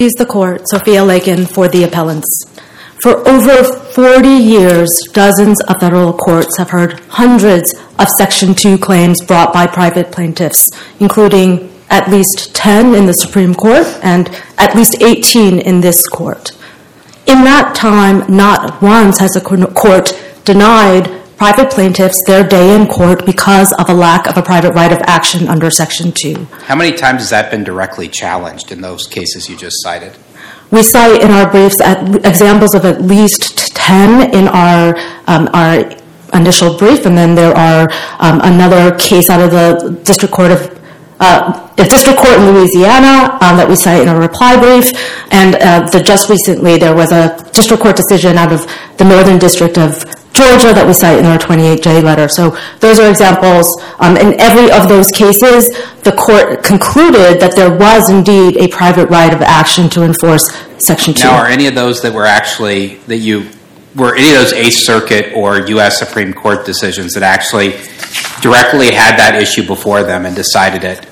Please the court, Sophia Lakin for the appellants. For over 40 years, dozens of federal courts have heard hundreds of Section 2 claims brought by private plaintiffs, including at least 10 in the Supreme Court and at least 18 in this court. In that time, not once has a court denied private plaintiffs their day in court because of a lack of a private right of action under Section 2. How many times has that been directly challenged in those cases you just cited? We cite in our briefs examples of at least 10 in our um, our initial brief, and then there are um, another case out of the District Court uh, in Louisiana um, that we cite in our reply brief, and uh, just recently there was a District Court decision out of the Northern District of Georgia that we cite in our 28J letter. So those are examples. Um, in every of those cases, the court concluded that there was indeed a private right of action to enforce Section 2. Now, are any of those that were actually, that you, were any of those Eighth Circuit or U.S. Supreme Court decisions that actually directly had that issue before them and decided it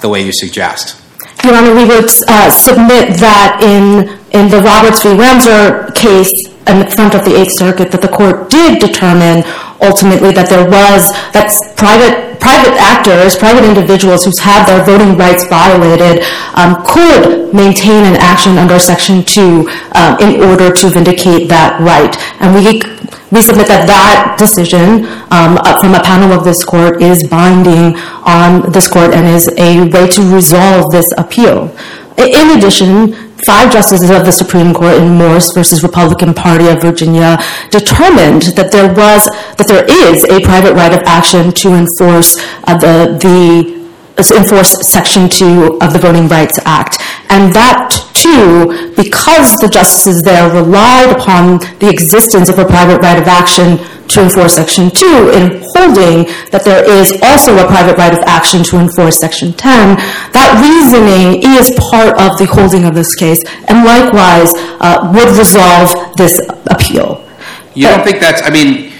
the way you suggest? Your Honor, we would uh, submit that in in the Roberts v. Wamser case in front of the Eighth Circuit that the court did determine ultimately that there was, that private private actors, private individuals who have their voting rights violated um, could maintain an action under Section 2 um, in order to vindicate that right. And we submit that that decision um, uh, from a panel of this court is binding on this court and is a way to resolve this appeal. In addition, five justices of the Supreme Court in Morse v. Republican Party of Virginia determined that there was, that there is a private right of action to enforce uh, the, the enforce Section 2 of the Voting Rights Act. And that, too, because the justices there relied upon the existence of a private right of action to enforce Section 2 in holding that there is also a private right of action to enforce Section 10, that reasoning is part of the holding of this case and likewise uh, would resolve this appeal. You don't think that's, I mean,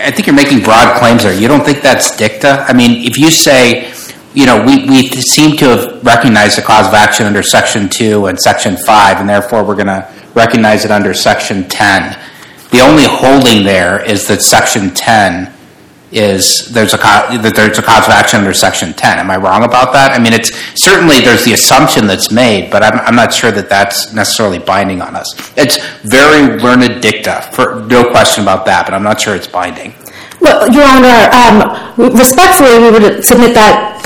I think you're making broad claims there. You don't think that's dicta? I mean, if you say, you know, we we seem to have recognized the cause of action under Section 2 and Section 5 and therefore we're going to recognize it under Section 10. The only holding there is that Section 10 is, there's a that there's a cause of action under Section 10. Am I wrong about that? I mean, it's, certainly there's the assumption that's made, but I'm, I'm not sure that that's necessarily binding on us. It's very learned dicta, for, no question about that, but I'm not sure it's binding. Well, Your Honor, um, respectfully, we would submit that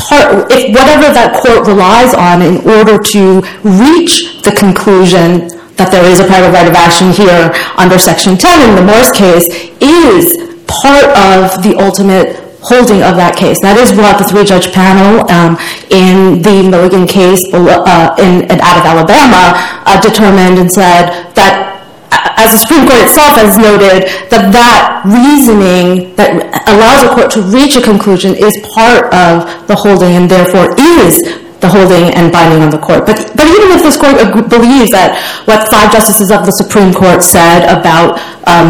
whatever that court relies on in order to reach the conclusion that there is a private right of action here under Section 10 in the Morse case is part of the ultimate holding of that case. That is what the three-judge panel um, in the Milligan case uh, in out of Alabama uh, determined and said that, as the Supreme Court itself has noted, that that reasoning that allows a court to reach a conclusion is part of the holding and therefore is the holding and binding on the court. But even if this court believes that what five justices of the Supreme Court said about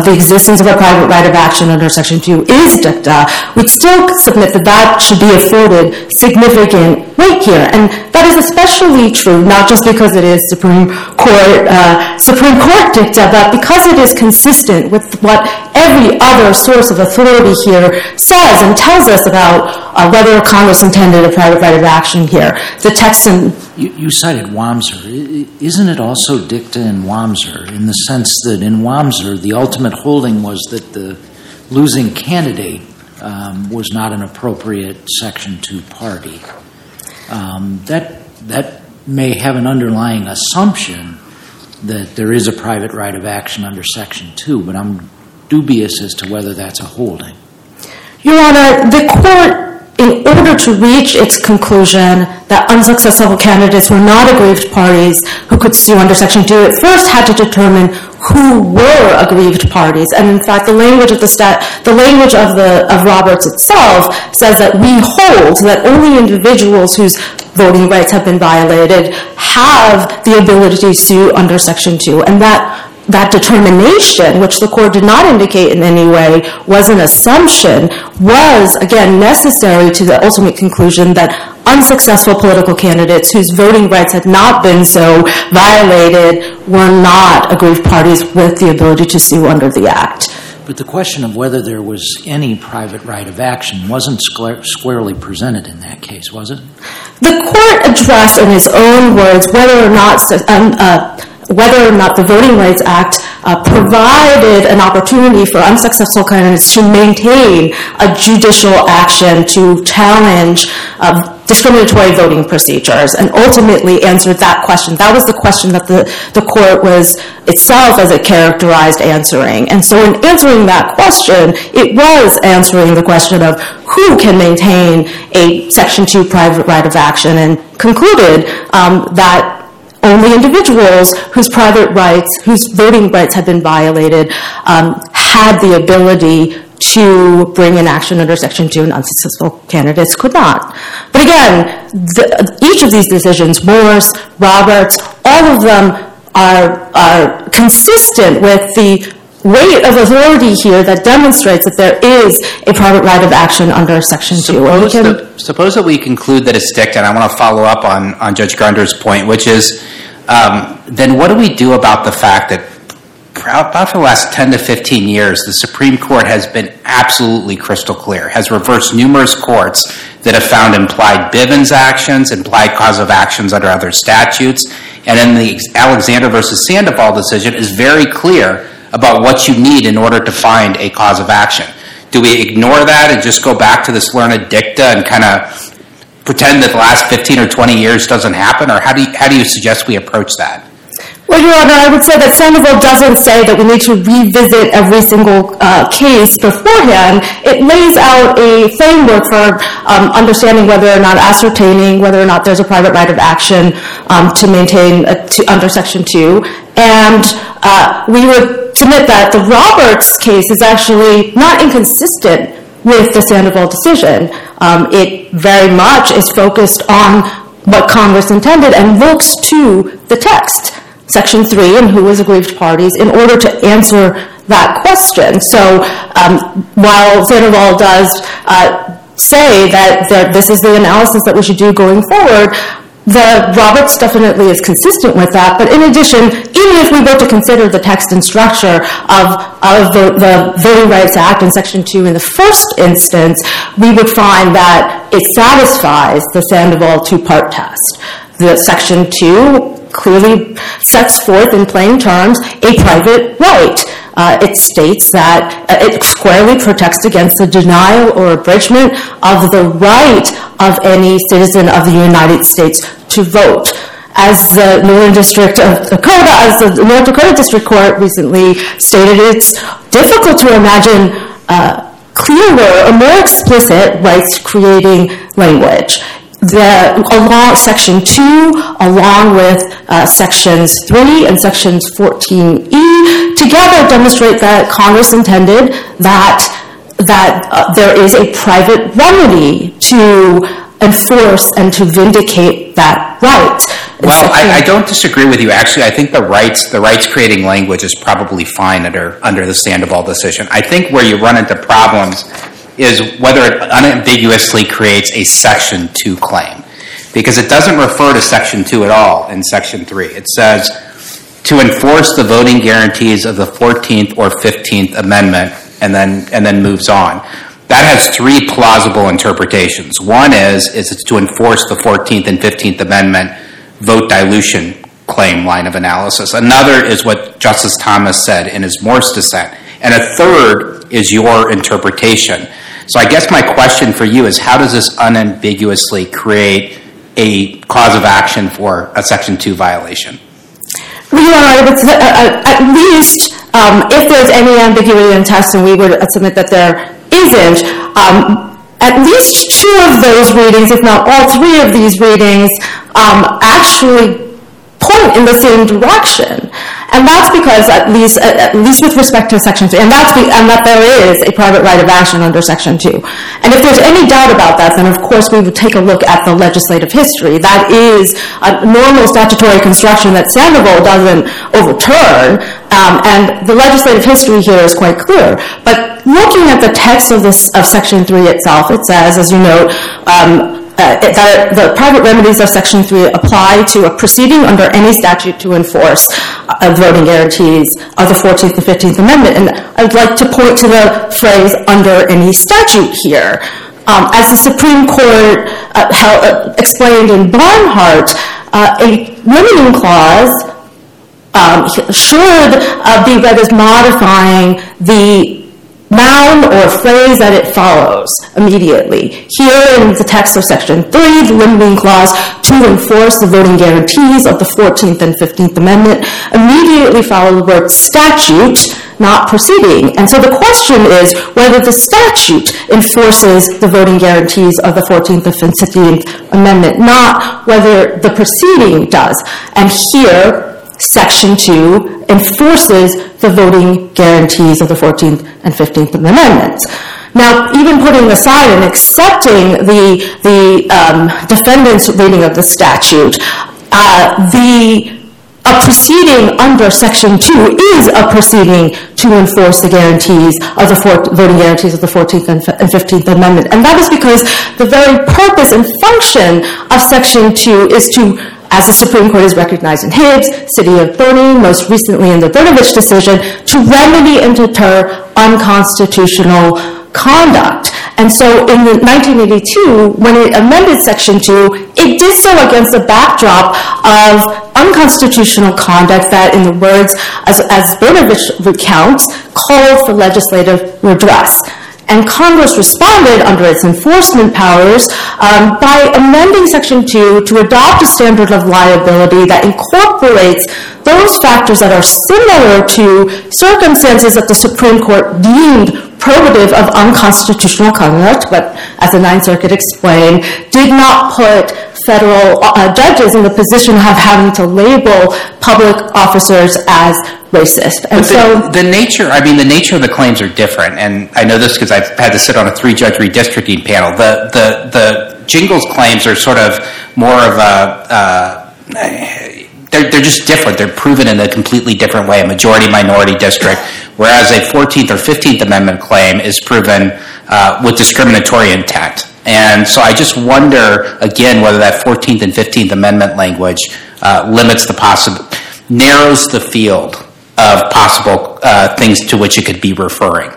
the existence of a private right of action under Section 2 is dicta, we'd still submit that that should be afforded significant weight here. And that is especially true, not just because it is Supreme Court uh, Supreme Court dicta, but because it is consistent with what every other source of authority here says and tells us about whether Congress intended a private right of action here. The text Texan. You cited Wamser. Isn't it also dicta in Wamser in the sense that in Wamser the ultimate holding was that the losing candidate um, was not an appropriate Section 2 party? Um, that may have an underlying assumption that there is a private right of action under Section 2, but I'm dubious as to whether that's a holding. Your Honor, the court, in order to reach its conclusion that unsuccessful candidates were not aggrieved parties who could sue under Section 2, it first had to determine who were aggrieved parties. And in fact, the language of the stat the language of the of Roberts itself says that we hold that only individuals whose voting rights have been violated have the ability to sue under Section 2. And that that determination, which the court did not indicate in any way was an assumption, was, again, necessary to the ultimate conclusion that unsuccessful political candidates whose voting rights had not been so violated were not aggrieved parties with the ability to sue under the Act. But the question of whether there was any private right of action wasn't squarely presented in that case, was it? The court addressed in its own words whether or not um, uh, whether or not the Voting Rights Act uh, provided an opportunity for unsuccessful candidates to maintain a judicial action to challenge uh, discriminatory voting procedures and ultimately answered that question. That was the question that the the court was itself, as it characterized, answering. And so in answering that question, it was answering the question of who can maintain a Section 2 private right of action and concluded um, that only individuals whose private rights, whose voting rights had been violated, um, had the ability to bring an action under Section 2 and unsuccessful candidates could not. But again, each of these decisions, Morse, Roberts, all of them are consistent with the weight of authority here that demonstrates that there is a private right of action under Section 2. Suppose that we conclude that it's dicta, and I want to follow up on Judge Gruender's point, which is um, then what do we do about the fact that about for the last 10 to 15 years, the Supreme Court has been absolutely crystal clear, has reversed numerous courts that have found implied Bivens actions, implied cause of actions under other statutes, and in the Alexander versus Sandoval decision is very clear about what you need in order to find a cause of action. Do we ignore that and just go back to this learned dicta and kind of pretend that the last 15 or 20 years doesn't happen? Or how do you how do you suggest we approach that? Well, Your Honor, I would say that Sandoval doesn't say that we need to revisit every single uh, case beforehand. It lays out a framework for um, understanding whether or not ascertaining whether or not there's a private right of action um, to maintain uh, under Section 2. And uh, we would submit that the Roberts case is actually not inconsistent with the Sandoval decision. Um, it very much is focused on what Congress intended and looks to the text, Section 3, and who was aggrieved parties, in order to answer that question. So um, while Sandoval does uh, say that this is the analysis that we should do going forward, the Roberts definitely is consistent with that. But in addition, even if we were to consider the text and structure of of the Voting Rights Act in Section 2 in the first instance, we would find that it satisfies the Sandoval two-part test. The Section 2 clearly sets forth in plain terms a private right. Uh, it states that uh, it squarely protects against the denial or abridgment of the right of any citizen of the United States to vote. As the Northern District of Dakota, as the North Dakota District Court recently stated, it's difficult to imagine uh, clearer or more explicit rights-creating language. The, along section 2, along with uh, Sections 3 and Sections 14E, together demonstrate that Congress intended that that uh, there is a private remedy to enforce and to vindicate that right. Well, I don't disagree with you. Actually, I think the rights the rights creating language is probably fine under the Sandoval decision. I think where you run into problems is whether it unambiguously creates a Section 2 claim. Because it doesn't refer to Section 2 at all in Section 3. It says, to enforce the voting guarantees of the 14th or 15th Amendment, and then and then moves on. That has three plausible interpretations. One is, is it's to enforce the 14th and 15th Amendment vote dilution claim line of analysis. Another is what Justice Thomas said in his Morse dissent. And a third is your interpretation. So I guess my question for you is how does this unambiguously create a cause of action for a Section 2 violation? We are uh, uh at least, um, if there's any ambiguity in text, and we would submit that there isn't, um, at least two of those readings, if not all three of these readings, um, actually point in the same direction. And that's because, at least at least with respect to Section 3, and that there is a private right of action under Section 2. And if there's any doubt about that, then of course we would take a look at the legislative history. That is a normal statutory construction that Sandoval doesn't overturn. Um, and the legislative history here is quite clear. But looking at the text of, this, of Section 3 itself, it says, as you note, um, uh, that the private remedies of Section 3 apply to a proceeding under any statute to enforce uh, voting guarantees of the 14th and 15th Amendment. And I'd like to point to the phrase under any statute here. Um, as the Supreme Court uh, uh, explained in Barnhart, uh, a limiting clause um, should uh, be read as modifying the noun or phrase that it follows immediately. Here in the text of Section 3, the limiting clause to enforce the voting guarantees of the 14th and 15th Amendment immediately follow the word statute, not proceeding. And so the question is whether the statute enforces the voting guarantees of the 14th and 15th Amendment, not whether the proceeding does. And here, Section 2 enforces the voting guarantees of the 14th and 15th Amendments. Now, even putting aside and accepting the, the um, defendant's reading of the statute, uh, the a proceeding under Section 2 is a proceeding to enforce the guarantees of the four, voting guarantees of the 14th and 15th Amendment. And that is because the very purpose and function of Section 2 is to as the Supreme Court has recognized in Hibbs, City of Boerne, most recently in the Brnovich decision, to remedy and deter unconstitutional conduct. And so in 1982, when it amended Section 2, it did so against the backdrop of unconstitutional conduct that, in the words, as, as Brnovich recounts, called for legislative redress. And Congress responded under its enforcement powers um, by amending Section 2 to adopt a standard of liability that incorporates those factors that are similar to circumstances that the Supreme Court deemed probative of unconstitutional conduct, but as the Ninth Circuit explained, did not put federal uh, judges in the position of having to label public officers as racist. And so the, the nature, I mean, the nature of the claims are different. And I know this because I've had to sit on a three-judge redistricting panel. The the the Gingles claims are sort of more of a. Uh, they're, they're just different. They're proven in a completely different way, a majority minority district, whereas a 14th or 15th Amendment claim is proven uh, with discriminatory intent. And so I just wonder, again, whether that 14th and 15th Amendment language uh, limits the possible, narrows the field of possible uh, things to which it could be referring.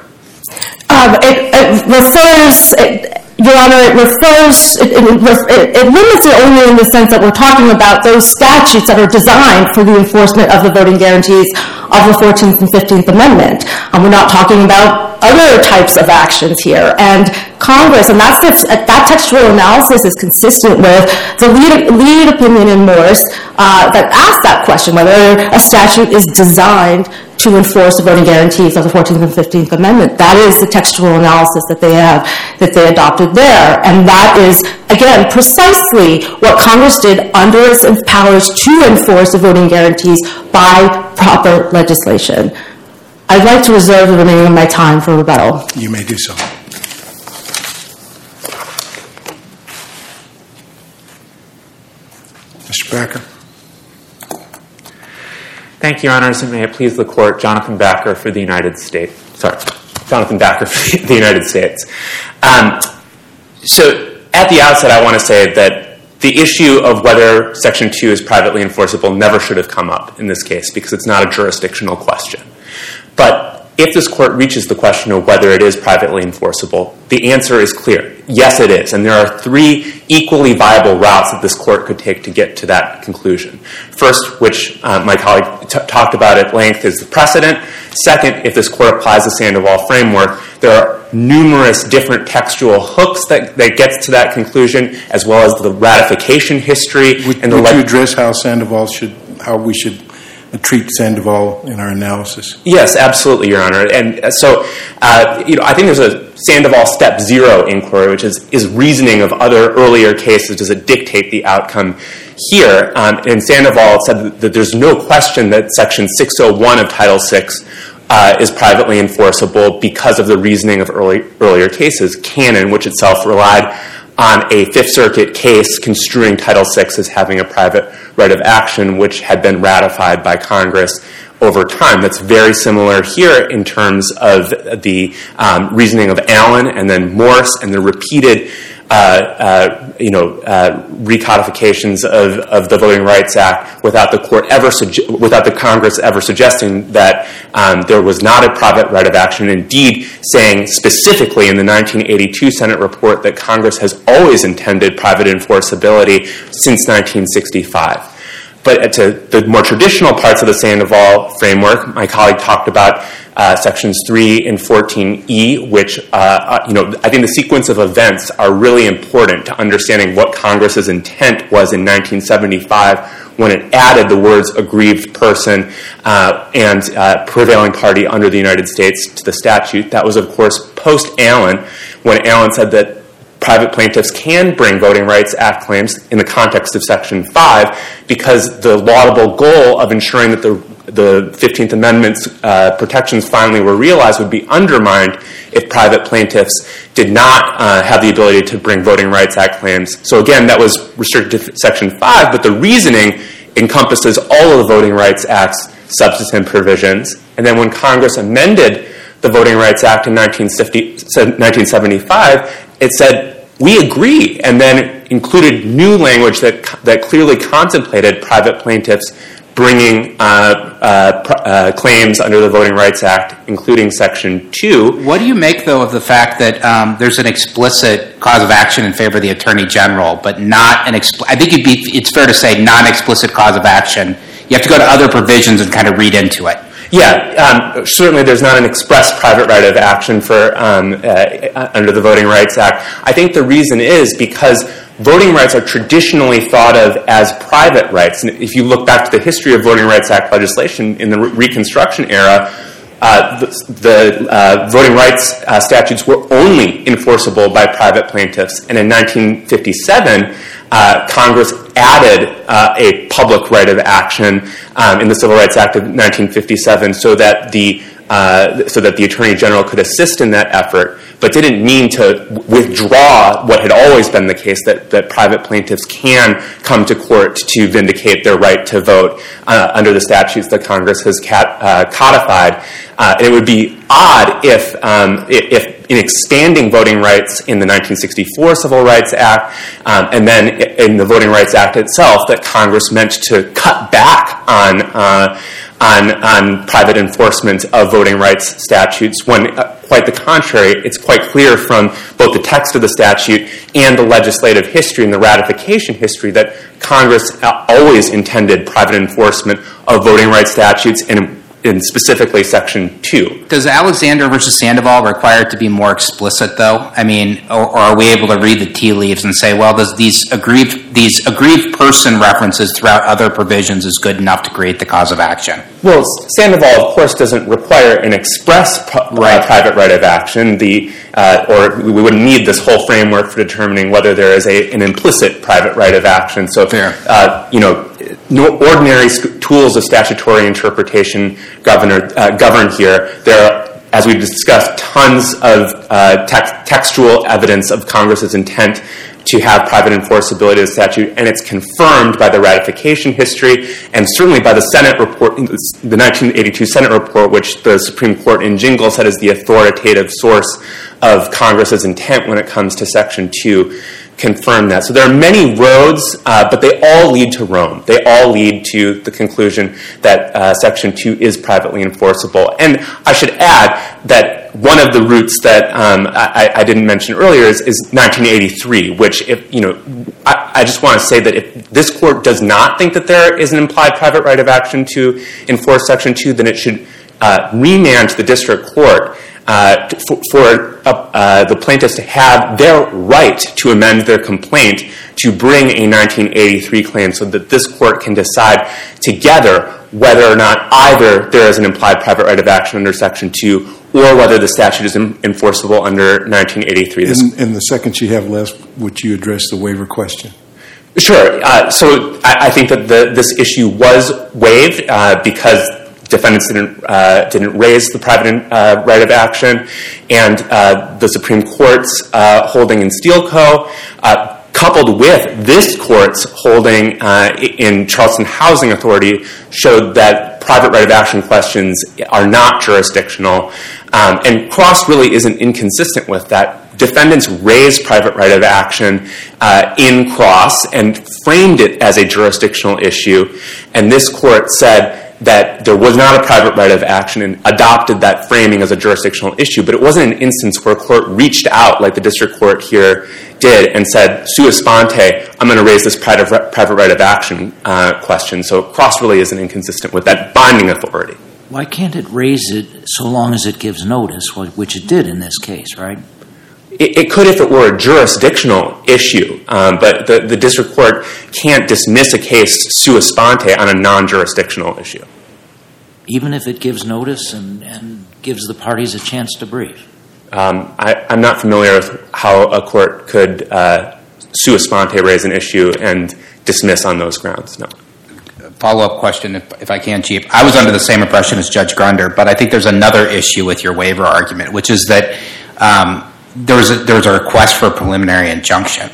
Um, it, refers, Your Honor, it refers, it, it, limits it only in the sense that we're talking about those statutes that are designed for the enforcement of the voting guarantees of the 14th and 15th Amendment. We're not talking about other types of actions here. And Congress, and that textual analysis is consistent with the lead, opinion in Morse uh, that asks that question, whether a statute is designed to enforce the voting guarantees of the 14th and 15th Amendment. That is the textual analysis that they have, that they adopted there. And that is, again, precisely what Congress did under its powers to enforce the voting guarantees by proper legislation. I'd like to reserve the remaining of my time for rebuttal. You may do so. Mr. Backer. Thank you, Your Honors, and may it please the Court, Jonathan Backer for the United States. Sorry, Jonathan Backer for the United States. Um, so, at the outset, I want to say that the issue of whether Section 2 is privately enforceable never should have come up in this case because it's not a jurisdictional question. But if this court reaches the question of whether it is privately enforceable, the answer is clear. Yes, it is. And there are three equally viable routes that this court could take to get to that conclusion. First, which uh, my colleague t- talked about at length, is the precedent. Second, if this court applies the Sandoval framework, there are numerous different textual hooks that, that gets to that conclusion, as well as the ratification history. Would, and the would le- you address how Sandoval should, how we should treat Sandoval in our analysis? Yes, absolutely, Your Honor. And uh, so, uh, you know, I think there's a Sandoval step zero inquiry, which is, is reasoning of other earlier cases. Does it dictate the outcome here? Um, and Sandoval said that there's no question that Section 601 of Title VI uh, is privately enforceable because of the reasoning of early, earlier cases. Cannon, which itself relied on a Fifth Circuit case construing Title VI as having a private right of action, which had been ratified by Congress over time. That's very similar here in terms of the um, reasoning of Allen and then Morse and the repeated you know, uh, recodifications of, the Voting Rights Act without the court ever, without the Congress ever suggesting that um, there was not a private right of action. Indeed, saying specifically in the 1982 Senate report that Congress has always intended private enforceability since 1965. But to the more traditional parts of the Sandoval framework, my colleague talked about uh, sections 3 and 14E, which, uh, uh, you know, I think the sequence of events are really important to understanding what Congress's intent was in 1975 when it added the words aggrieved person uh, and uh, prevailing party under the United States to the statute. That was, of course, post Allen, when Allen said that private plaintiffs can bring Voting Rights Act claims in the context of Section 5 because the laudable goal of ensuring that the the 15th Amendment's uh, protections finally were realized would be undermined if private plaintiffs did not uh, have the ability to bring Voting Rights Act claims. So again, that was restricted to Section 5, but the reasoning encompasses all of the Voting Rights Act's substantive provisions. And then when Congress amended the Voting Rights Act in 1975, it said, we agree, and then included new language that, that clearly contemplated private plaintiffs bringing uh, uh, uh, claims under the Voting Rights Act, including Section 2. What do you make, though, of the fact that um, there's an explicit cause of action in favor of the Attorney General, but not an expl- I think be, it's fair to say non explicit cause of action. You have to go to other provisions and kind of read into it. Yeah, um, certainly there's not an express private right of action for um, uh, under the Voting Rights Act. I think the reason is because voting rights are traditionally thought of as private rights. And if you look back to the history of Voting Rights Act legislation in the Reconstruction era, uh, the, the uh, voting rights uh, statutes were only enforceable by private plaintiffs. And in 1957, uh, Congress added uh, a public right of action um, in the Civil Rights Act of 1957 so that the uh, so that the Attorney General could assist in that effort but didn't mean to withdraw what had always been the case that, that private plaintiffs can come to court to vindicate their right to vote uh, under the statutes that Congress has cat, uh, codified. Uh, and it would be odd if, um, if in expanding voting rights in the 1964 Civil Rights Act um, and then in the Voting Rights Act itself that Congress meant to cut back on uh, on, on private enforcement of voting rights statutes when uh, quite the contrary, it's quite clear from both the text of the statute and the legislative history and the ratification history that Congress uh, always intended private enforcement of voting rights statutes and in specifically Section 2. Does Alexander versus Sandoval require it to be more explicit, though? I mean, or, or are we able to read the tea leaves and say, well, does these aggrieved these aggrieved person references throughout other provisions is good enough to create the cause of action? Well, Sandoval, of course, doesn't require an express uh, right. private right of action. The uh, or we wouldn't need this whole framework for determining whether there is a, an implicit private right of action. So, uh, you know, no ordinary tools of statutory interpretation uh, govern here. There are, as we discussed, tons of uh, text, textual evidence of Congress's intent to have private enforceability of the statute, and it's confirmed by the ratification history and certainly by the Senate report, the 1982 Senate report, which the Supreme Court in Gingles said is the authoritative source of Congress's intent when it comes to Section 2 confirm that. So there are many roads, uh, but they all lead to Rome. They all lead to the conclusion that uh, Section 2 is privately enforceable. And I should add that one of the routes that um, I, I, didn't mention earlier is, is 1983, which, if, you know, I, I just want to say that if this court does not think that there is an implied private right of action to enforce Section 2, then it should uh, remand to the district court for, for uh, uh, the plaintiffs to have their right to amend their complaint to bring a 1983 claim so that this court can decide together whether or not either there is an implied private right of action under Section 2 or whether the statute is enforceable under 1983. In, the seconds you have left, would you address the waiver question? Sure. Uh, so I, I, think that the, this issue was waived uh, because defendants didn't, uh, didn't raise the private uh, right of action, and uh, the Supreme Court's uh, holding in Steel Co., uh, coupled with this court's holding uh, in Charleston Housing Authority, showed that private right of action questions are not jurisdictional. Um, and Cross really isn't inconsistent with that defendants raised private right of action uh, in Cross and framed it as a jurisdictional issue, and this court said that there was not a private right of action and adopted that framing as a jurisdictional issue, but it wasn't an instance where a court reached out, like the district court here did, and said, sua sponte, I'm going to raise this private, right of action uh, question. So Cross really isn't inconsistent with that binding authority. Why can't it raise it so long as it gives notice, which it did in this case, right? It, it could if it were a jurisdictional issue, um, but the, the district court can't dismiss a case sua sponte on a non jurisdictional issue. Even if it gives notice and, and gives the parties a chance to brief? Um, I, am not familiar with how a court could uh, sua sponte raise an issue and dismiss on those grounds, no. Follow up question, if, if I can, Chief. I was under the same impression as Judge Gruender, but I think there's another issue with your waiver argument, which is that um, there was a, request for a preliminary injunction,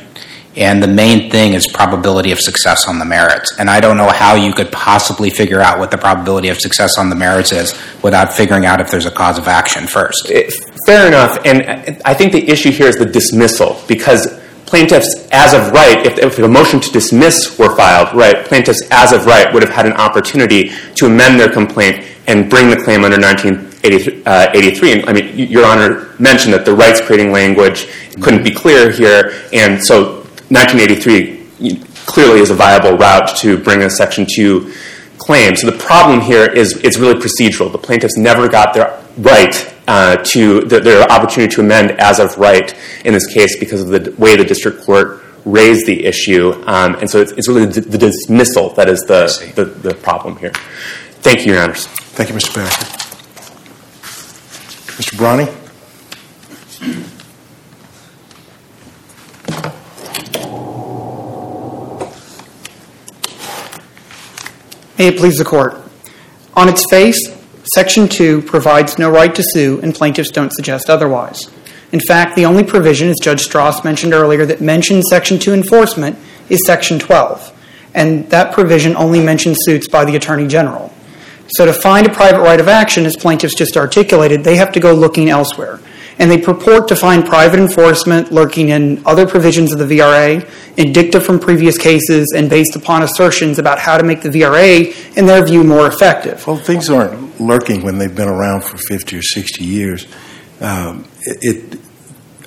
and the main thing is probability of success on the merits. And I don't know how you could possibly figure out what the probability of success on the merits is without figuring out if there's a cause of action first. It, fair enough, and I think the issue here is the dismissal because plaintiffs, as of right, if, a motion to dismiss were filed, right, plaintiffs, as of right, would have had an opportunity to amend their complaint and bring the claim under 1983. And I mean, Your Honor mentioned that the rights creating language couldn't be clear here, and so 1983 clearly is a viable route to bring a Section 2 claim. So the problem here is it's really procedural. The plaintiffs never got their right uh, to the, their opportunity to amend as of right in this case because of the way the district court raised the issue. Um, and so it's, it's really the, the, dismissal that is the, the, the, problem here. Thank you, Your Honors. Thank you, Mr. Backer. Mr. Bronni? May it please the Court. On its face, Section 2 provides no right to sue, and plaintiffs don't suggest otherwise. In fact, the only provision, as Judge Stras mentioned earlier, that mentions Section 2 enforcement is Section 12, and that provision only mentions suits by the Attorney General. So to find a private right of action, as plaintiffs just articulated, they have to go looking elsewhere and they purport to find private enforcement lurking in other provisions of the VRA, in dicta from previous cases, and based upon assertions about how to make the VRA, in their view, more effective. Well, things aren't lurking when they've been around for 50 or 60 years. Um, it,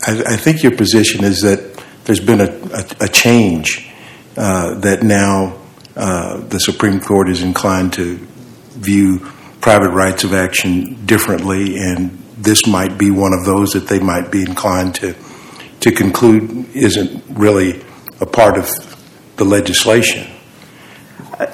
I, I, think your position is that there's been a, a, a change uh, that now uh, the Supreme Court is inclined to view private rights of action differently and this might be one of those that they might be inclined to to conclude isn't really a part of the legislation.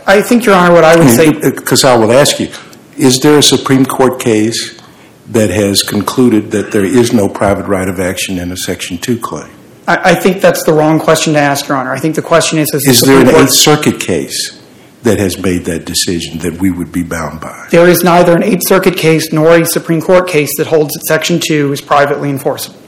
I think, Your Honor, what I would say. Because I would ask you, is there a Supreme Court case that has concluded that there is no private right of action in a Section 2 claim? I think that's the wrong question to ask, Your Honor. I think the question is Is there an Eighth Circuit case that has made that decision that we would be bound by? There is neither an Eighth Circuit case nor a Supreme Court case that holds that Section 2 is privately enforceable.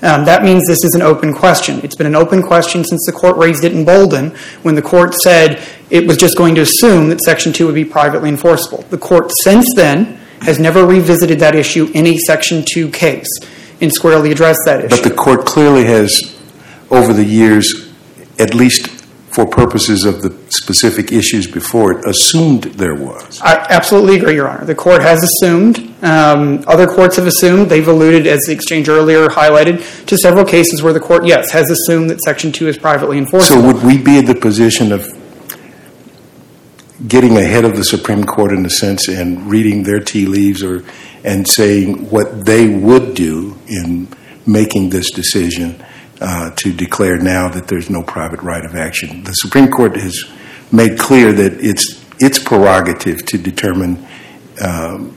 Um, that means this is an open question. It's been an open question since the court raised it in Bolden when the court said it was just going to assume that Section 2 would be privately enforceable. The court since then has never revisited that issue in a Section 2 case and squarely addressed that issue. But the court clearly has, over the years, at least for purposes of the specific issues before it, assumed there was. I absolutely agree, Your Honor. The court has assumed. Um, other courts have assumed. They've alluded, as the exchange earlier highlighted, to several cases where the court, yes, has assumed that Section 2 is privately enforceable. So would we be in the position of getting ahead of the Supreme Court in a sense and reading their tea leaves or and saying what they would do in making this decision to declare now that there's no private right of action. The Supreme Court has made clear that it's its prerogative to determine um,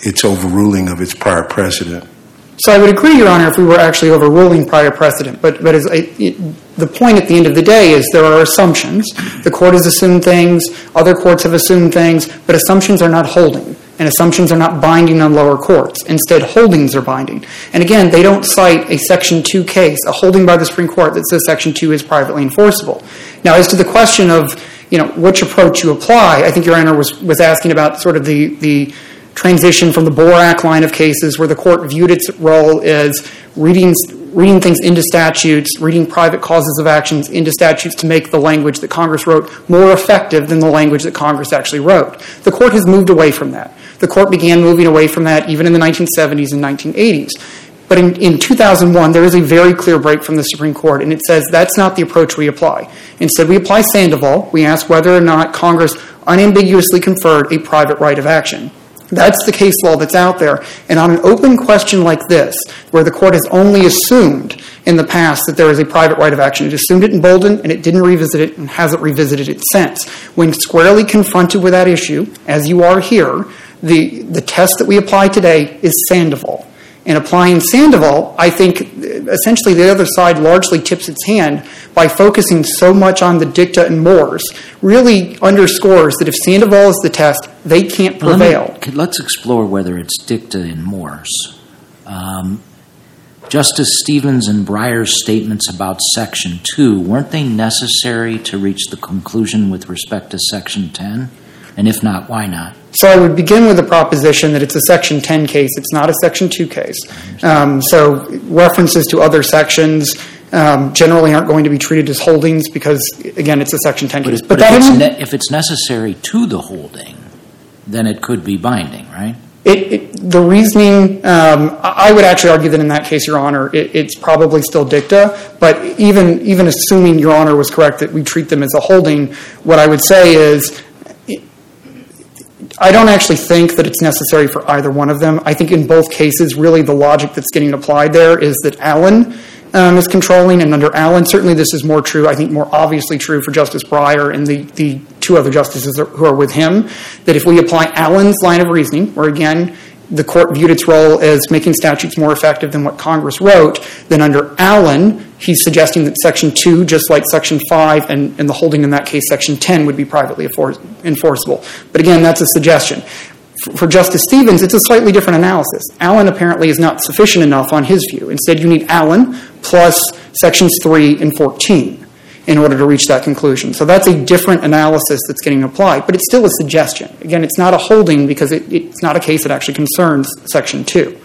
its overruling of its prior precedent. So I would agree, Your Honor, if we were actually overruling prior precedent. But, but as I, it, the point at the end of the day is there are assumptions. The court has assumed things, other courts have assumed things, but assumptions are not holding. And assumptions are not binding on lower courts. Instead, holdings are binding. And again, they don't cite a Section 2 case, a holding by the Supreme Court that says Section 2 is privately enforceable. Now, as to the question of, you know, which approach you apply, I think Your Honor was, was asking about sort of the, the transition from the Borak line of cases where the court viewed its role as reading, reading things into statutes, reading private causes of actions into statutes to make the language that Congress wrote more effective than the language that Congress actually wrote. The court has moved away from that. The court began moving away from that even in the 1970s and 1980s. But in, in 2001, there is a very clear break from the Supreme Court, and it says that's not the approach we apply. Instead, we apply Sandoval. We ask whether or not Congress unambiguously conferred a private right of action. That's the case law that's out there. And on an open question like this, where the court has only assumed in the past that there is a private right of action, it assumed it in Bolden and it didn't revisit it and hasn't revisited it since. When squarely confronted with that issue, as you are here, the, the test that we apply today is Sandoval. And applying Sandoval, I think essentially the other side largely tips its hand by focusing so much on the dicta and Morse, really underscores that if Sandoval is the test, they can't prevail. Let us explore whether it's dicta and Morse. Um, Justice Stevens and Breyer's statements about Section 2, weren't they necessary to reach the conclusion with respect to Section 10? And if not, why not? So I would begin with the proposition that it's a Section 10 case. It's not a Section 2 case. Um, so references to other sections um, generally aren't going to be treated as holdings because, again, it's a Section 10 case. But, if, it's ne- if, it's necessary to the holding, then it could be binding, right? It, it, the reasoning, um, I would actually argue that in that case, Your Honor, it, it's probably still dicta. But even even assuming Your Honor was correct that we treat them as a holding, what I would say is I don't actually think that it's necessary for either one of them. I think in both cases, really the logic that's getting applied there is that Allen um, is controlling, and under Allen, certainly this is more true, I think more obviously true for Justice Breyer and the, the two other justices who are with him, that if we apply Allen's line of reasoning, where again, the court viewed its role as making statutes more effective than what Congress wrote, then under Allen, he's suggesting that Section 2, just like Section 5, and, and the holding in that case, Section 10, would be privately enforceable. But again, that's a suggestion. For, for Justice Stevens, it's a slightly different analysis. Allen apparently is not sufficient enough on his view. Instead, you need Allen plus Sections 3 and 14 in order to reach that conclusion. So that's a different analysis that's getting applied, but it's still a suggestion. Again, it's not a holding because it, it's not a case that actually concerns Section 2.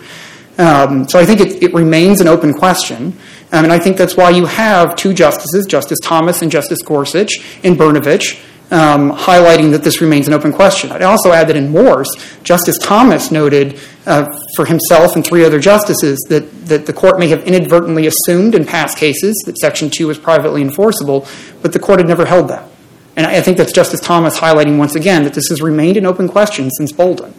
Um, so I think it, it, remains an open question, um, and I think that's why you have two justices, Justice Thomas and Justice Gorsuch, in Brnovich, um, highlighting that this remains an open question. I'd also add that in Morse, Justice Thomas noted uh, for himself and three other justices that, that the court may have inadvertently assumed in past cases that Section 2 was privately enforceable, but the court had never held that. And I think that's Justice Thomas highlighting once again that this has remained an open question since Bolden.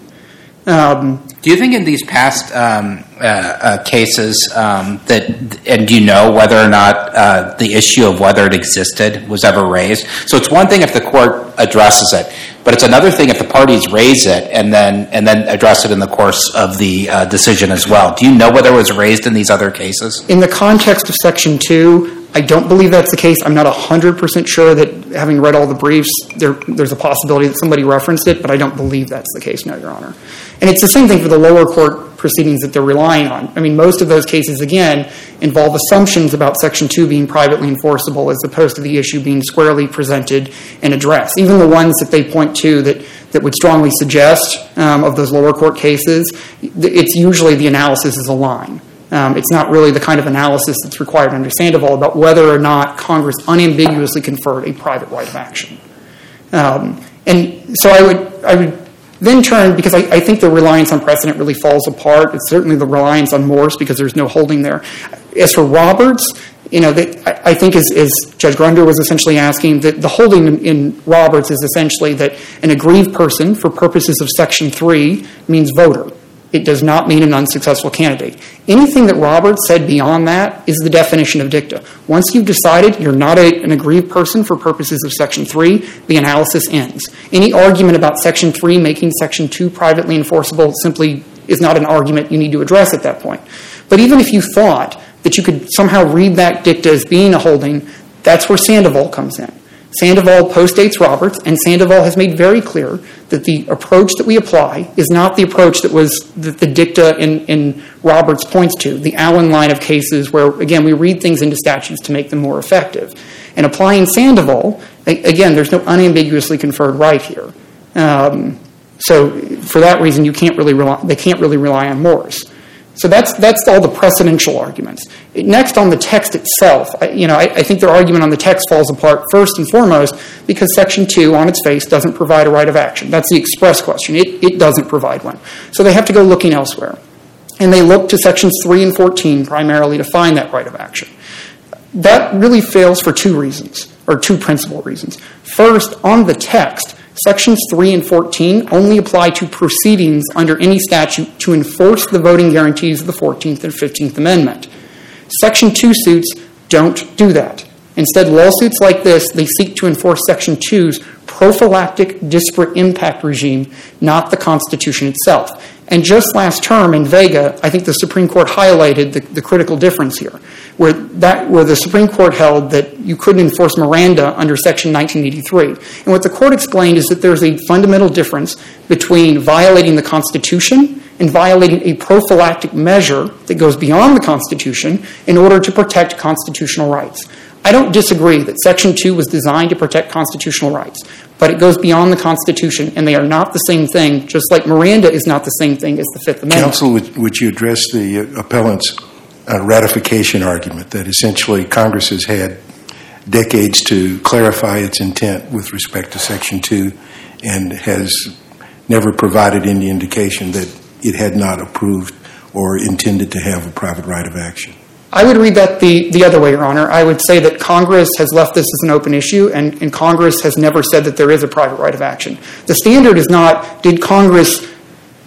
Um, do you think in these past um, uh, uh, cases um, that, and do you know whether or not uh, the issue of whether it existed was ever raised? So it's one thing if the court addresses it, but it's another thing if the parties raise it and then and then address it in the course of the uh, decision as well. Do you know whether it was raised in these other cases? In the context of Section Two, I don't believe that's the case. I'm not 100% sure that having read all the briefs, there, there's a possibility that somebody referenced it, but I don't believe that's the case, no, Your Honor. And it's the same thing for the lower court proceedings that they're relying on. I mean, most of those cases, again, involve assumptions about Section 2 being privately enforceable as opposed to the issue being squarely presented and addressed. Even the ones that they point to that, that would strongly suggest um, of those lower court cases, it's usually the analysis is a line. Um, it's not really the kind of analysis that's required under Sandoval about whether or not Congress unambiguously conferred a private right of action. Um, and so I would, I would then turn, because I, I, think the reliance on precedent really falls apart. It's certainly the reliance on Morse because there's no holding there. As for Roberts, you know, I, think as, as, Judge Gruender was essentially asking, that the holding in, in Roberts is essentially that an aggrieved person, for purposes of Section 3, means voter. It does not mean an unsuccessful candidate. Anything that Roberts said beyond that is the definition of dicta. Once you've decided you're not a, an aggrieved person for purposes of Section 3, the analysis ends. Any argument about Section 3 making Section 2 privately enforceable simply is not an argument you need to address at that point. But even if you thought that you could somehow read that dicta as being a holding, that's where Sandoval comes in. Sandoval postdates Roberts, and Sandoval has made very clear that the approach that we apply is not the approach that was that the dicta in, in Roberts points to, the Allen line of cases where, again, we read things into statutes to make them more effective. And applying Sandoval, again, there's no unambiguously conferred right here. Um, so for that reason, you can't really rely, they can't really rely on Morse. So that's that's all the precedential arguments. Next, on the text itself, I, you know, I, I, think their argument on the text falls apart first and foremost because Section Two, on its face, doesn't provide a right of action. That's the express question. It it doesn't provide one. So they have to go looking elsewhere, and they look to Sections Three and Fourteen primarily to find that right of action. That really fails for two reasons, or two principal reasons. First, on the text, Sections 3 and 14 only apply to proceedings under any statute to enforce the voting guarantees of the 14th and 15th Amendment. Section 2 suits don't do that. Instead, lawsuits like this, they seek to enforce Section 2's prophylactic disparate impact regime, not the Constitution itself. And just last term in Vega, I think the Supreme Court highlighted the, the critical difference here, where, the Supreme Court held that you couldn't enforce Miranda under Section 1983. And what the court explained is that there's a fundamental difference between violating the Constitution and violating a prophylactic measure that goes beyond the Constitution in order to protect constitutional rights. I don't disagree that Section 2 was designed to protect constitutional rights, but it goes beyond the Constitution, and they are not the same thing, just like Miranda is not the same thing as the Fifth Amendment. Counsel, would, would you address the uh, appellant's uh, ratification argument that essentially Congress has had decades to clarify its intent with respect to Section 2 and has never provided any indication that it had not approved or intended to have a private right of action? I would read that the, the other way, Your Honor. I would say that Congress has left this as an open issue, and, and Congress has never said that there is a private right of action. The standard is not, did Congress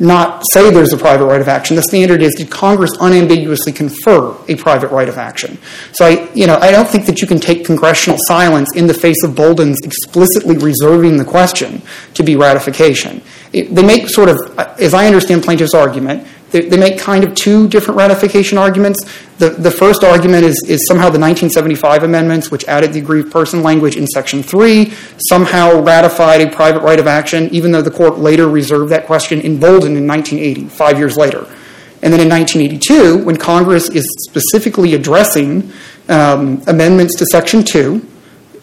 not say there's a private right of action. The standard is, did Congress unambiguously confer a private right of action? So I, you know, I don't think that you can take congressional silence in the face of Bolden's explicitly reserving the question to be ratification. It, they make sort of, as I understand plaintiff's argument, they, make kind of two different ratification arguments. The, first argument is, is somehow the 1975 amendments, which added the aggrieved person language in Section 3, somehow ratified a private right of action, even though the court later reserved that question in Bolden in 1980, five years later. And then in 1982, when Congress is specifically addressing um, amendments to Section 2,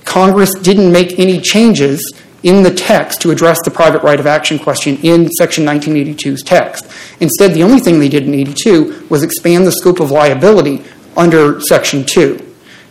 Congress didn't make any changes in the text to address the private right of action question in Section 1982's text. Instead, the only thing they did in 82 was expand the scope of liability under Section 2.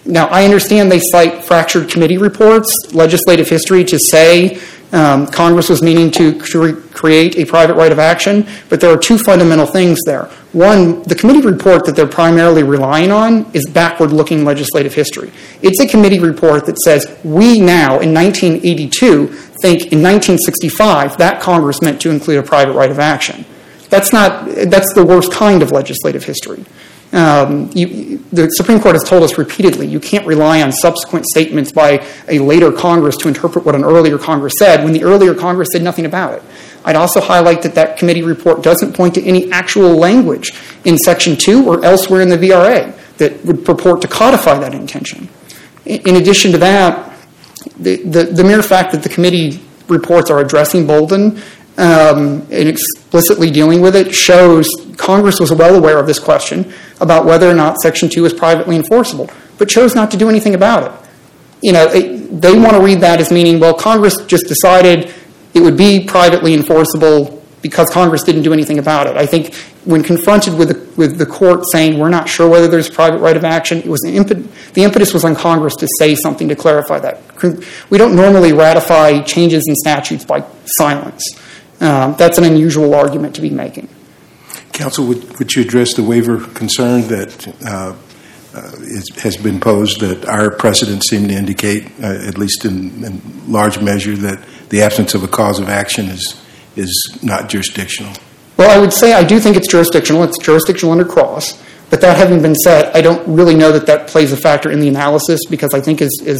Now, I understand they cite fractured committee reports, legislative history to say um, Congress was meaning to cre- create a private right of action, but there are two fundamental things there. One, the committee report that they're primarily relying on is backward looking legislative history. It's a committee report that says we now, in 1982, think in 1965 that Congress meant to include a private right of action. That's not, that's the worst kind of legislative history. Um, you, the Supreme Court has told us repeatedly you can't rely on subsequent statements by a later Congress to interpret what an earlier Congress said when the earlier Congress said nothing about it. I'd also highlight that that committee report doesn't point to any actual language in Section 2 or elsewhere in the VRA that would purport to codify that intention. In addition to that, the, the, the mere fact that the committee reports are addressing Bolden um, explicitly dealing with it shows Congress was well aware of this question about whether or not Section 2 is privately enforceable, but chose not to do anything about it. You know, it, they want to read that as meaning, well, Congress just decided it would be privately enforceable because Congress didn't do anything about it. I think when confronted with the, with the court saying we're not sure whether there's private right of action, it was impet- the impetus was on Congress to say something to clarify that. We don't normally ratify changes in statutes by silence. Um, that's an unusual argument to be making. Counsel, would, would you address the waiver concern that uh, uh, is, has been posed that our precedents seem to indicate, uh, at least in, in, large measure, that the absence of a cause of action is, is not jurisdictional? Well, I would say I do think it's jurisdictional. It's jurisdictional under cross. But that having been said, I don't really know that that plays a factor in the analysis because I think, as, as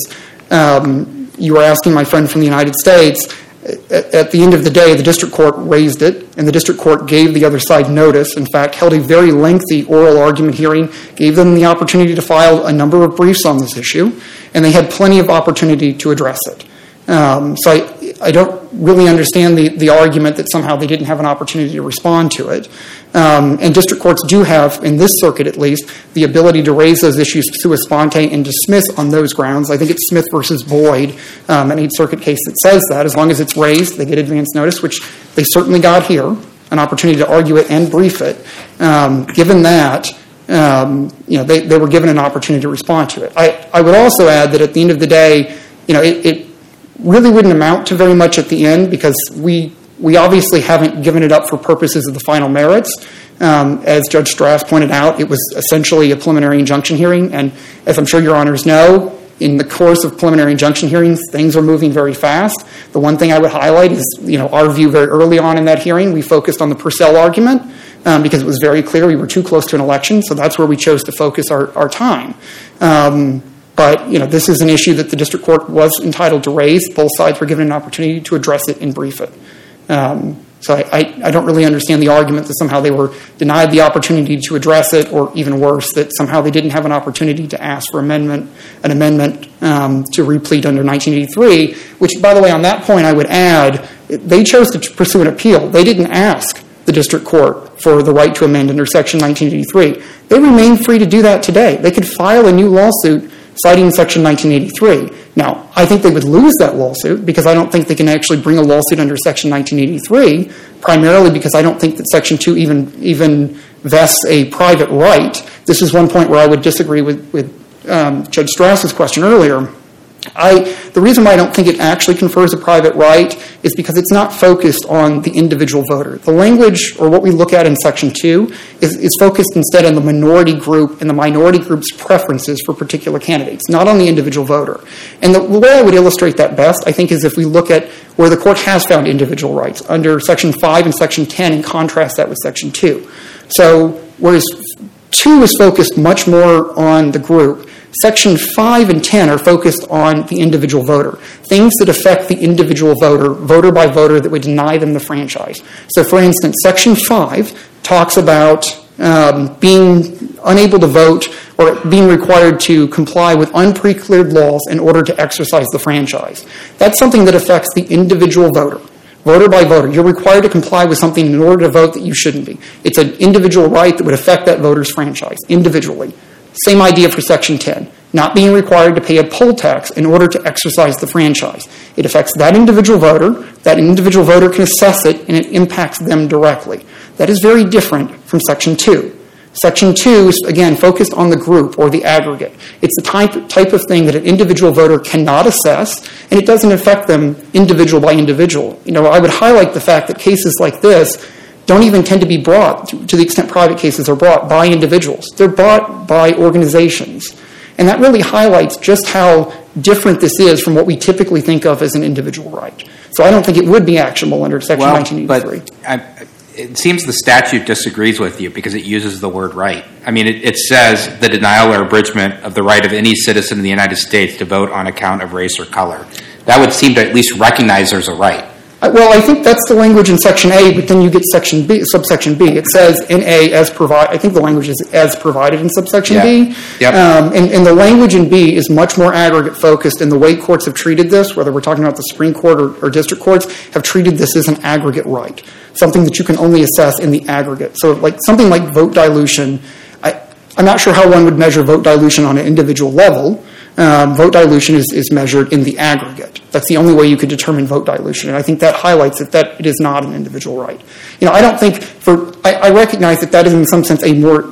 um, you were asking my friend from the United States, at the end of the day, the district court raised it, and the district court gave the other side notice. In fact, held a very lengthy oral argument hearing, gave them the opportunity to file a number of briefs on this issue, and they had plenty of opportunity to address it. Um, so I, don't really understand the, argument that somehow they didn't have an opportunity to respond to it. Um, and district courts do have, in this circuit at least, the ability to raise those issues sua sponte and dismiss on those grounds. I think it's Smith versus Boyd, um, an Eighth Circuit case that says that. As long as it's raised, they get advance notice, which they certainly got here, an opportunity to argue it and brief it. Um, given that, you know, they, were given an opportunity to respond to it. I, would also add that at the end of the day, you know, it, it really wouldn't amount to very much at the end because we we obviously haven't given it up for purposes of the final merits. Um, as Judge Stras pointed out, it was essentially a preliminary injunction hearing, and as I'm sure your honors know, in the course of preliminary injunction hearings, things are moving very fast. The one thing I would highlight is, you know, our view very early on in that hearing. We focused on the Purcell argument um, because it was very clear we were too close to an election, so that's where we chose to focus our, our time. Um, but you know, this is an issue that the district court was entitled to raise. Both sides were given an opportunity to address it and brief it. Um, so I, don't really understand the argument that somehow they were denied the opportunity to address it, or even worse, that somehow they didn't have an opportunity to ask for amendment, an amendment um, to replead under 1983. Which, by the way, on that point, I would add, they chose to pursue an appeal. They didn't ask the district court for the right to amend under Section 1983. They remain free to do that today. They could file a new lawsuit citing Section 1983. Now, I think they would lose that lawsuit because I don't think they can actually bring a lawsuit under Section 1983, primarily because I don't think that Section 2 even, even vests a private right. This is one point where I would disagree with, with um, Judge Stras's question earlier. The reason why I don't think it actually confers a private right is because it's not focused on the individual voter. The language, or what we look at in Section 2, is, focused instead on the minority group and the minority group's preferences for particular candidates, not on the individual voter. And the, the way I would illustrate that best, I think, is if we look at where the court has found individual rights under Section 5 and Section 10 and contrast that with Section 2. So, whereas 2 is focused much more on the group, Section 5 and 10 are focused on the individual voter, things that affect the individual voter, voter by voter, that would deny them the franchise. So, for instance, Section 5 talks about um, being unable to vote or being required to comply with unprecleared laws in order to exercise the franchise. That's something that affects the individual voter voter by voter. You're required to comply with something in order to vote that you shouldn't be. It's an individual right that would affect that voter's franchise individually. Same idea for Section 10. Not being required to pay a poll tax in order to exercise the franchise. It affects that individual voter. That individual voter can assess it, and it impacts them directly. That is very different from Section 2. Section 2 is, again, focused on the group or the aggregate. It's the type, type of thing that an individual voter cannot assess, and it doesn't affect them individual by individual. You know, I would highlight the fact that cases like this don't even tend to be brought, to the extent private cases are brought, by individuals. They're brought by organizations. And that really highlights just how different this is from what we typically think of as an individual right. So I don't think it would be actionable under Section well, 1983. But I, it seems the statute disagrees with you because it uses the word right. I mean, it, it, says the denial or abridgment of the right of any citizen of the United States to vote on account of race or color. That would seem to at least recognize there's a right. Well, I think that's the language in Section A, but then you get Section B, subsection B. It says in A as provide. I think the language is as provided in subsection yeah. B. Yep. Um, and, and, the language in B is much more aggregate focused in the way courts have treated this, whether we're talking about the Supreme Court or, or district courts, have treated this as an aggregate right, something that you can only assess in the aggregate. So, like something like vote dilution. I, I'm not sure how one would measure vote dilution on an individual level um, vote dilution is, is measured in the aggregate. That's the only way you could determine vote dilution. And I think that highlights that, that it is not an individual right. You know, I don't think for, I, I recognize that that is in some sense a more,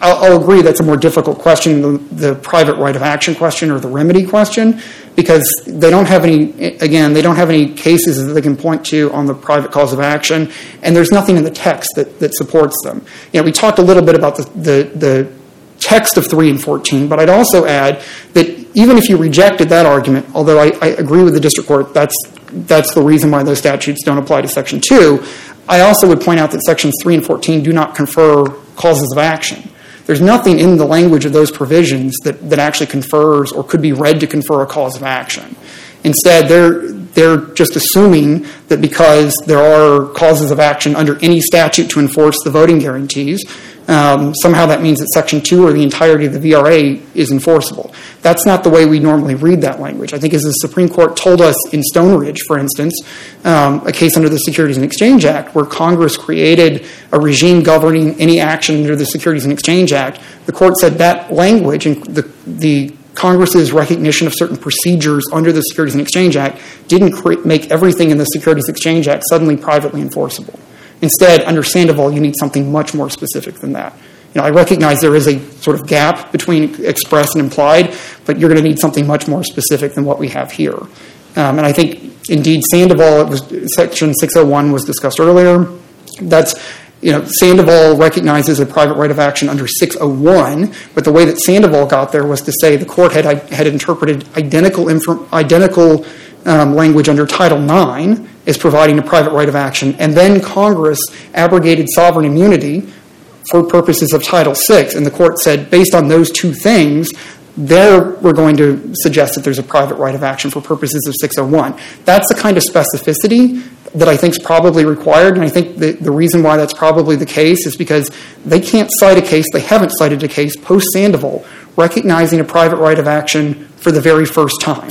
I'll, I'll, agree that's a more difficult question than the, the private right of action question or the remedy question because they don't have any, again, they don't have any cases that they can point to on the private cause of action and there's nothing in the text that, that supports them. You know, we talked a little bit about the, the, the text of 3 and 14, but I'd also add that even if you rejected that argument, although I, I, agree with the district court, that's, that's the reason why those statutes don't apply to Section 2, I also would point out that Sections 3 and 14 do not confer causes of action. There's nothing in the language of those provisions that, that actually confers or could be read to confer a cause of action. Instead, they're just assuming that because there are causes of action under any statute to enforce the voting guarantees, um, somehow that means that Section 2 or the entirety of the VRA is enforceable. That's not the way we normally read that language. I think as the Supreme Court told us in Stoneridge, for instance, um, a case under the Securities and Exchange Act where Congress created a regime governing any action under the Securities and Exchange Act, the court said that language and the, the Congress's recognition of certain procedures under the Securities and Exchange Act didn't make everything in the Securities Exchange Act suddenly privately enforceable. Instead, under Sandoval, you need something much more specific than that. You know, I recognize there is a sort of gap between express and implied, but you're going to need something much more specific than what we have here. Um, and I think, indeed, Sandoval, was, Section 601 was discussed earlier. That's you know, Sandoval recognizes a private right of action under 601, but the way that Sandoval got there was to say the court had, had interpreted identical, identical um, language under Title IX as providing a private right of action, and then Congress abrogated sovereign immunity for purposes of Title VI, and the court said, based on those two things, there we're going to suggest that there's a private right of action for purposes of 601. That's the kind of specificity that I think is probably required, and I think the, reason why that's probably the case is because they can't cite a case, they haven't cited a case post Sandoval recognizing a private right of action for the very first time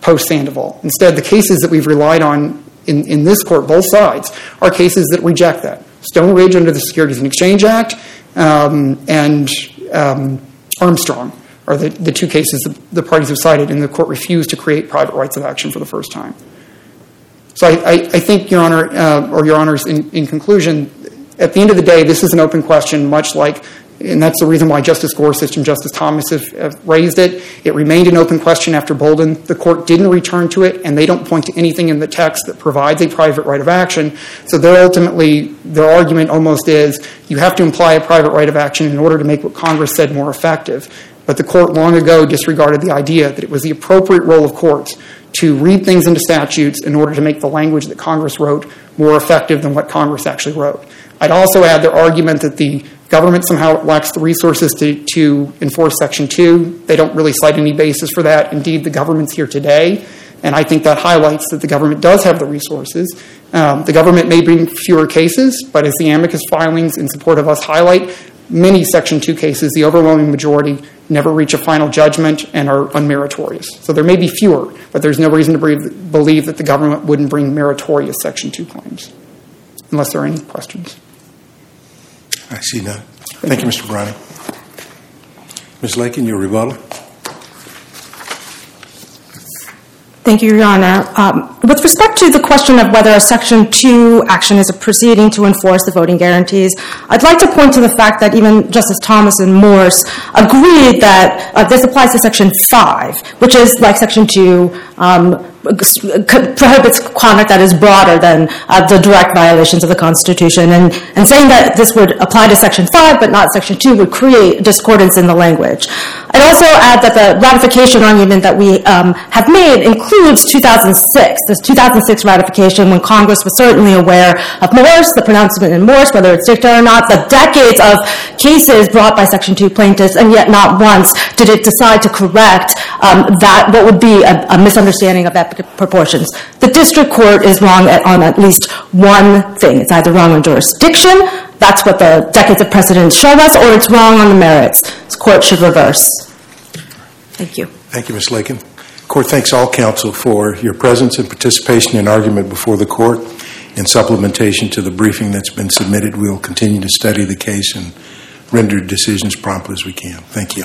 post Sandoval. Instead, the cases that we've relied on in, in this court, both sides, are cases that reject that. Stoneridge under the Securities and Exchange Act um, and um, Armstrong are the, the two cases the parties have cited, and the court refused to create private rights of action for the first time. So I, I, I think, Your Honor, uh, or Your Honors, in, in conclusion, at the end of the day, this is an open question, much like and that's the reason why Justice Gorsuch and Justice Thomas have, have, raised it. It remained an open question after Bolden. The court didn't return to it, and they don't point to anything in the text that provides a private right of action. So their ultimately, their argument almost is you have to imply a private right of action in order to make what Congress said more effective. But the court long ago disregarded the idea that it was the appropriate role of courts to read things into statutes in order to make the language that Congress wrote more effective than what Congress actually wrote. I'd also add their argument that the government somehow lacks the resources to, to enforce Section 2. They don't really cite any basis for that. Indeed, the government's here today, and I think that highlights that the government does have the resources. Um, the government may bring fewer cases, but as the amicus filings in support of us highlight, many Section 2 cases, the overwhelming majority, never reach a final judgment and are unmeritorious. So there may be fewer, but there's no reason to believe that the government wouldn't bring meritorious Section 2 claims, unless there are any questions. I see none. Thank you, Mr. Bronni. Ms. Lakin, your rebuttal. Thank you, Your Honor. Um, with respect to the question of whether a Section 2 action is a proceeding to enforce the voting guarantees, I'd like to point to the fact that even Justice Thomas and Morse agreed that uh, this applies to Section 5, which is like Section 2, um, prohibits conduct that is broader than uh, the direct violations of the Constitution. And, saying that this would apply to Section 5 but not Section 2 would create discordance in the language. I'd also add that the ratification argument that we um, have made includes 2006, this 2006 ratification when Congress was certainly aware of Morse, the pronouncement in Morse, whether it's dicta or not, the decades of cases brought by Section 2 plaintiffs, and yet not once did it decide to correct um, that what would be a misunderstanding of that proportions. The district court is wrong on at least one thing. It's either wrong on jurisdiction, that's what the decades of precedent show us, or it's wrong on the merits. This court should reverse. Thank you. Thank you, Ms. Lakin. Court thanks all counsel for your presence and participation in argument before the court. In supplementation to the briefing that's been submitted, we'll continue to study the case and render decisions promptly as we can. Thank you.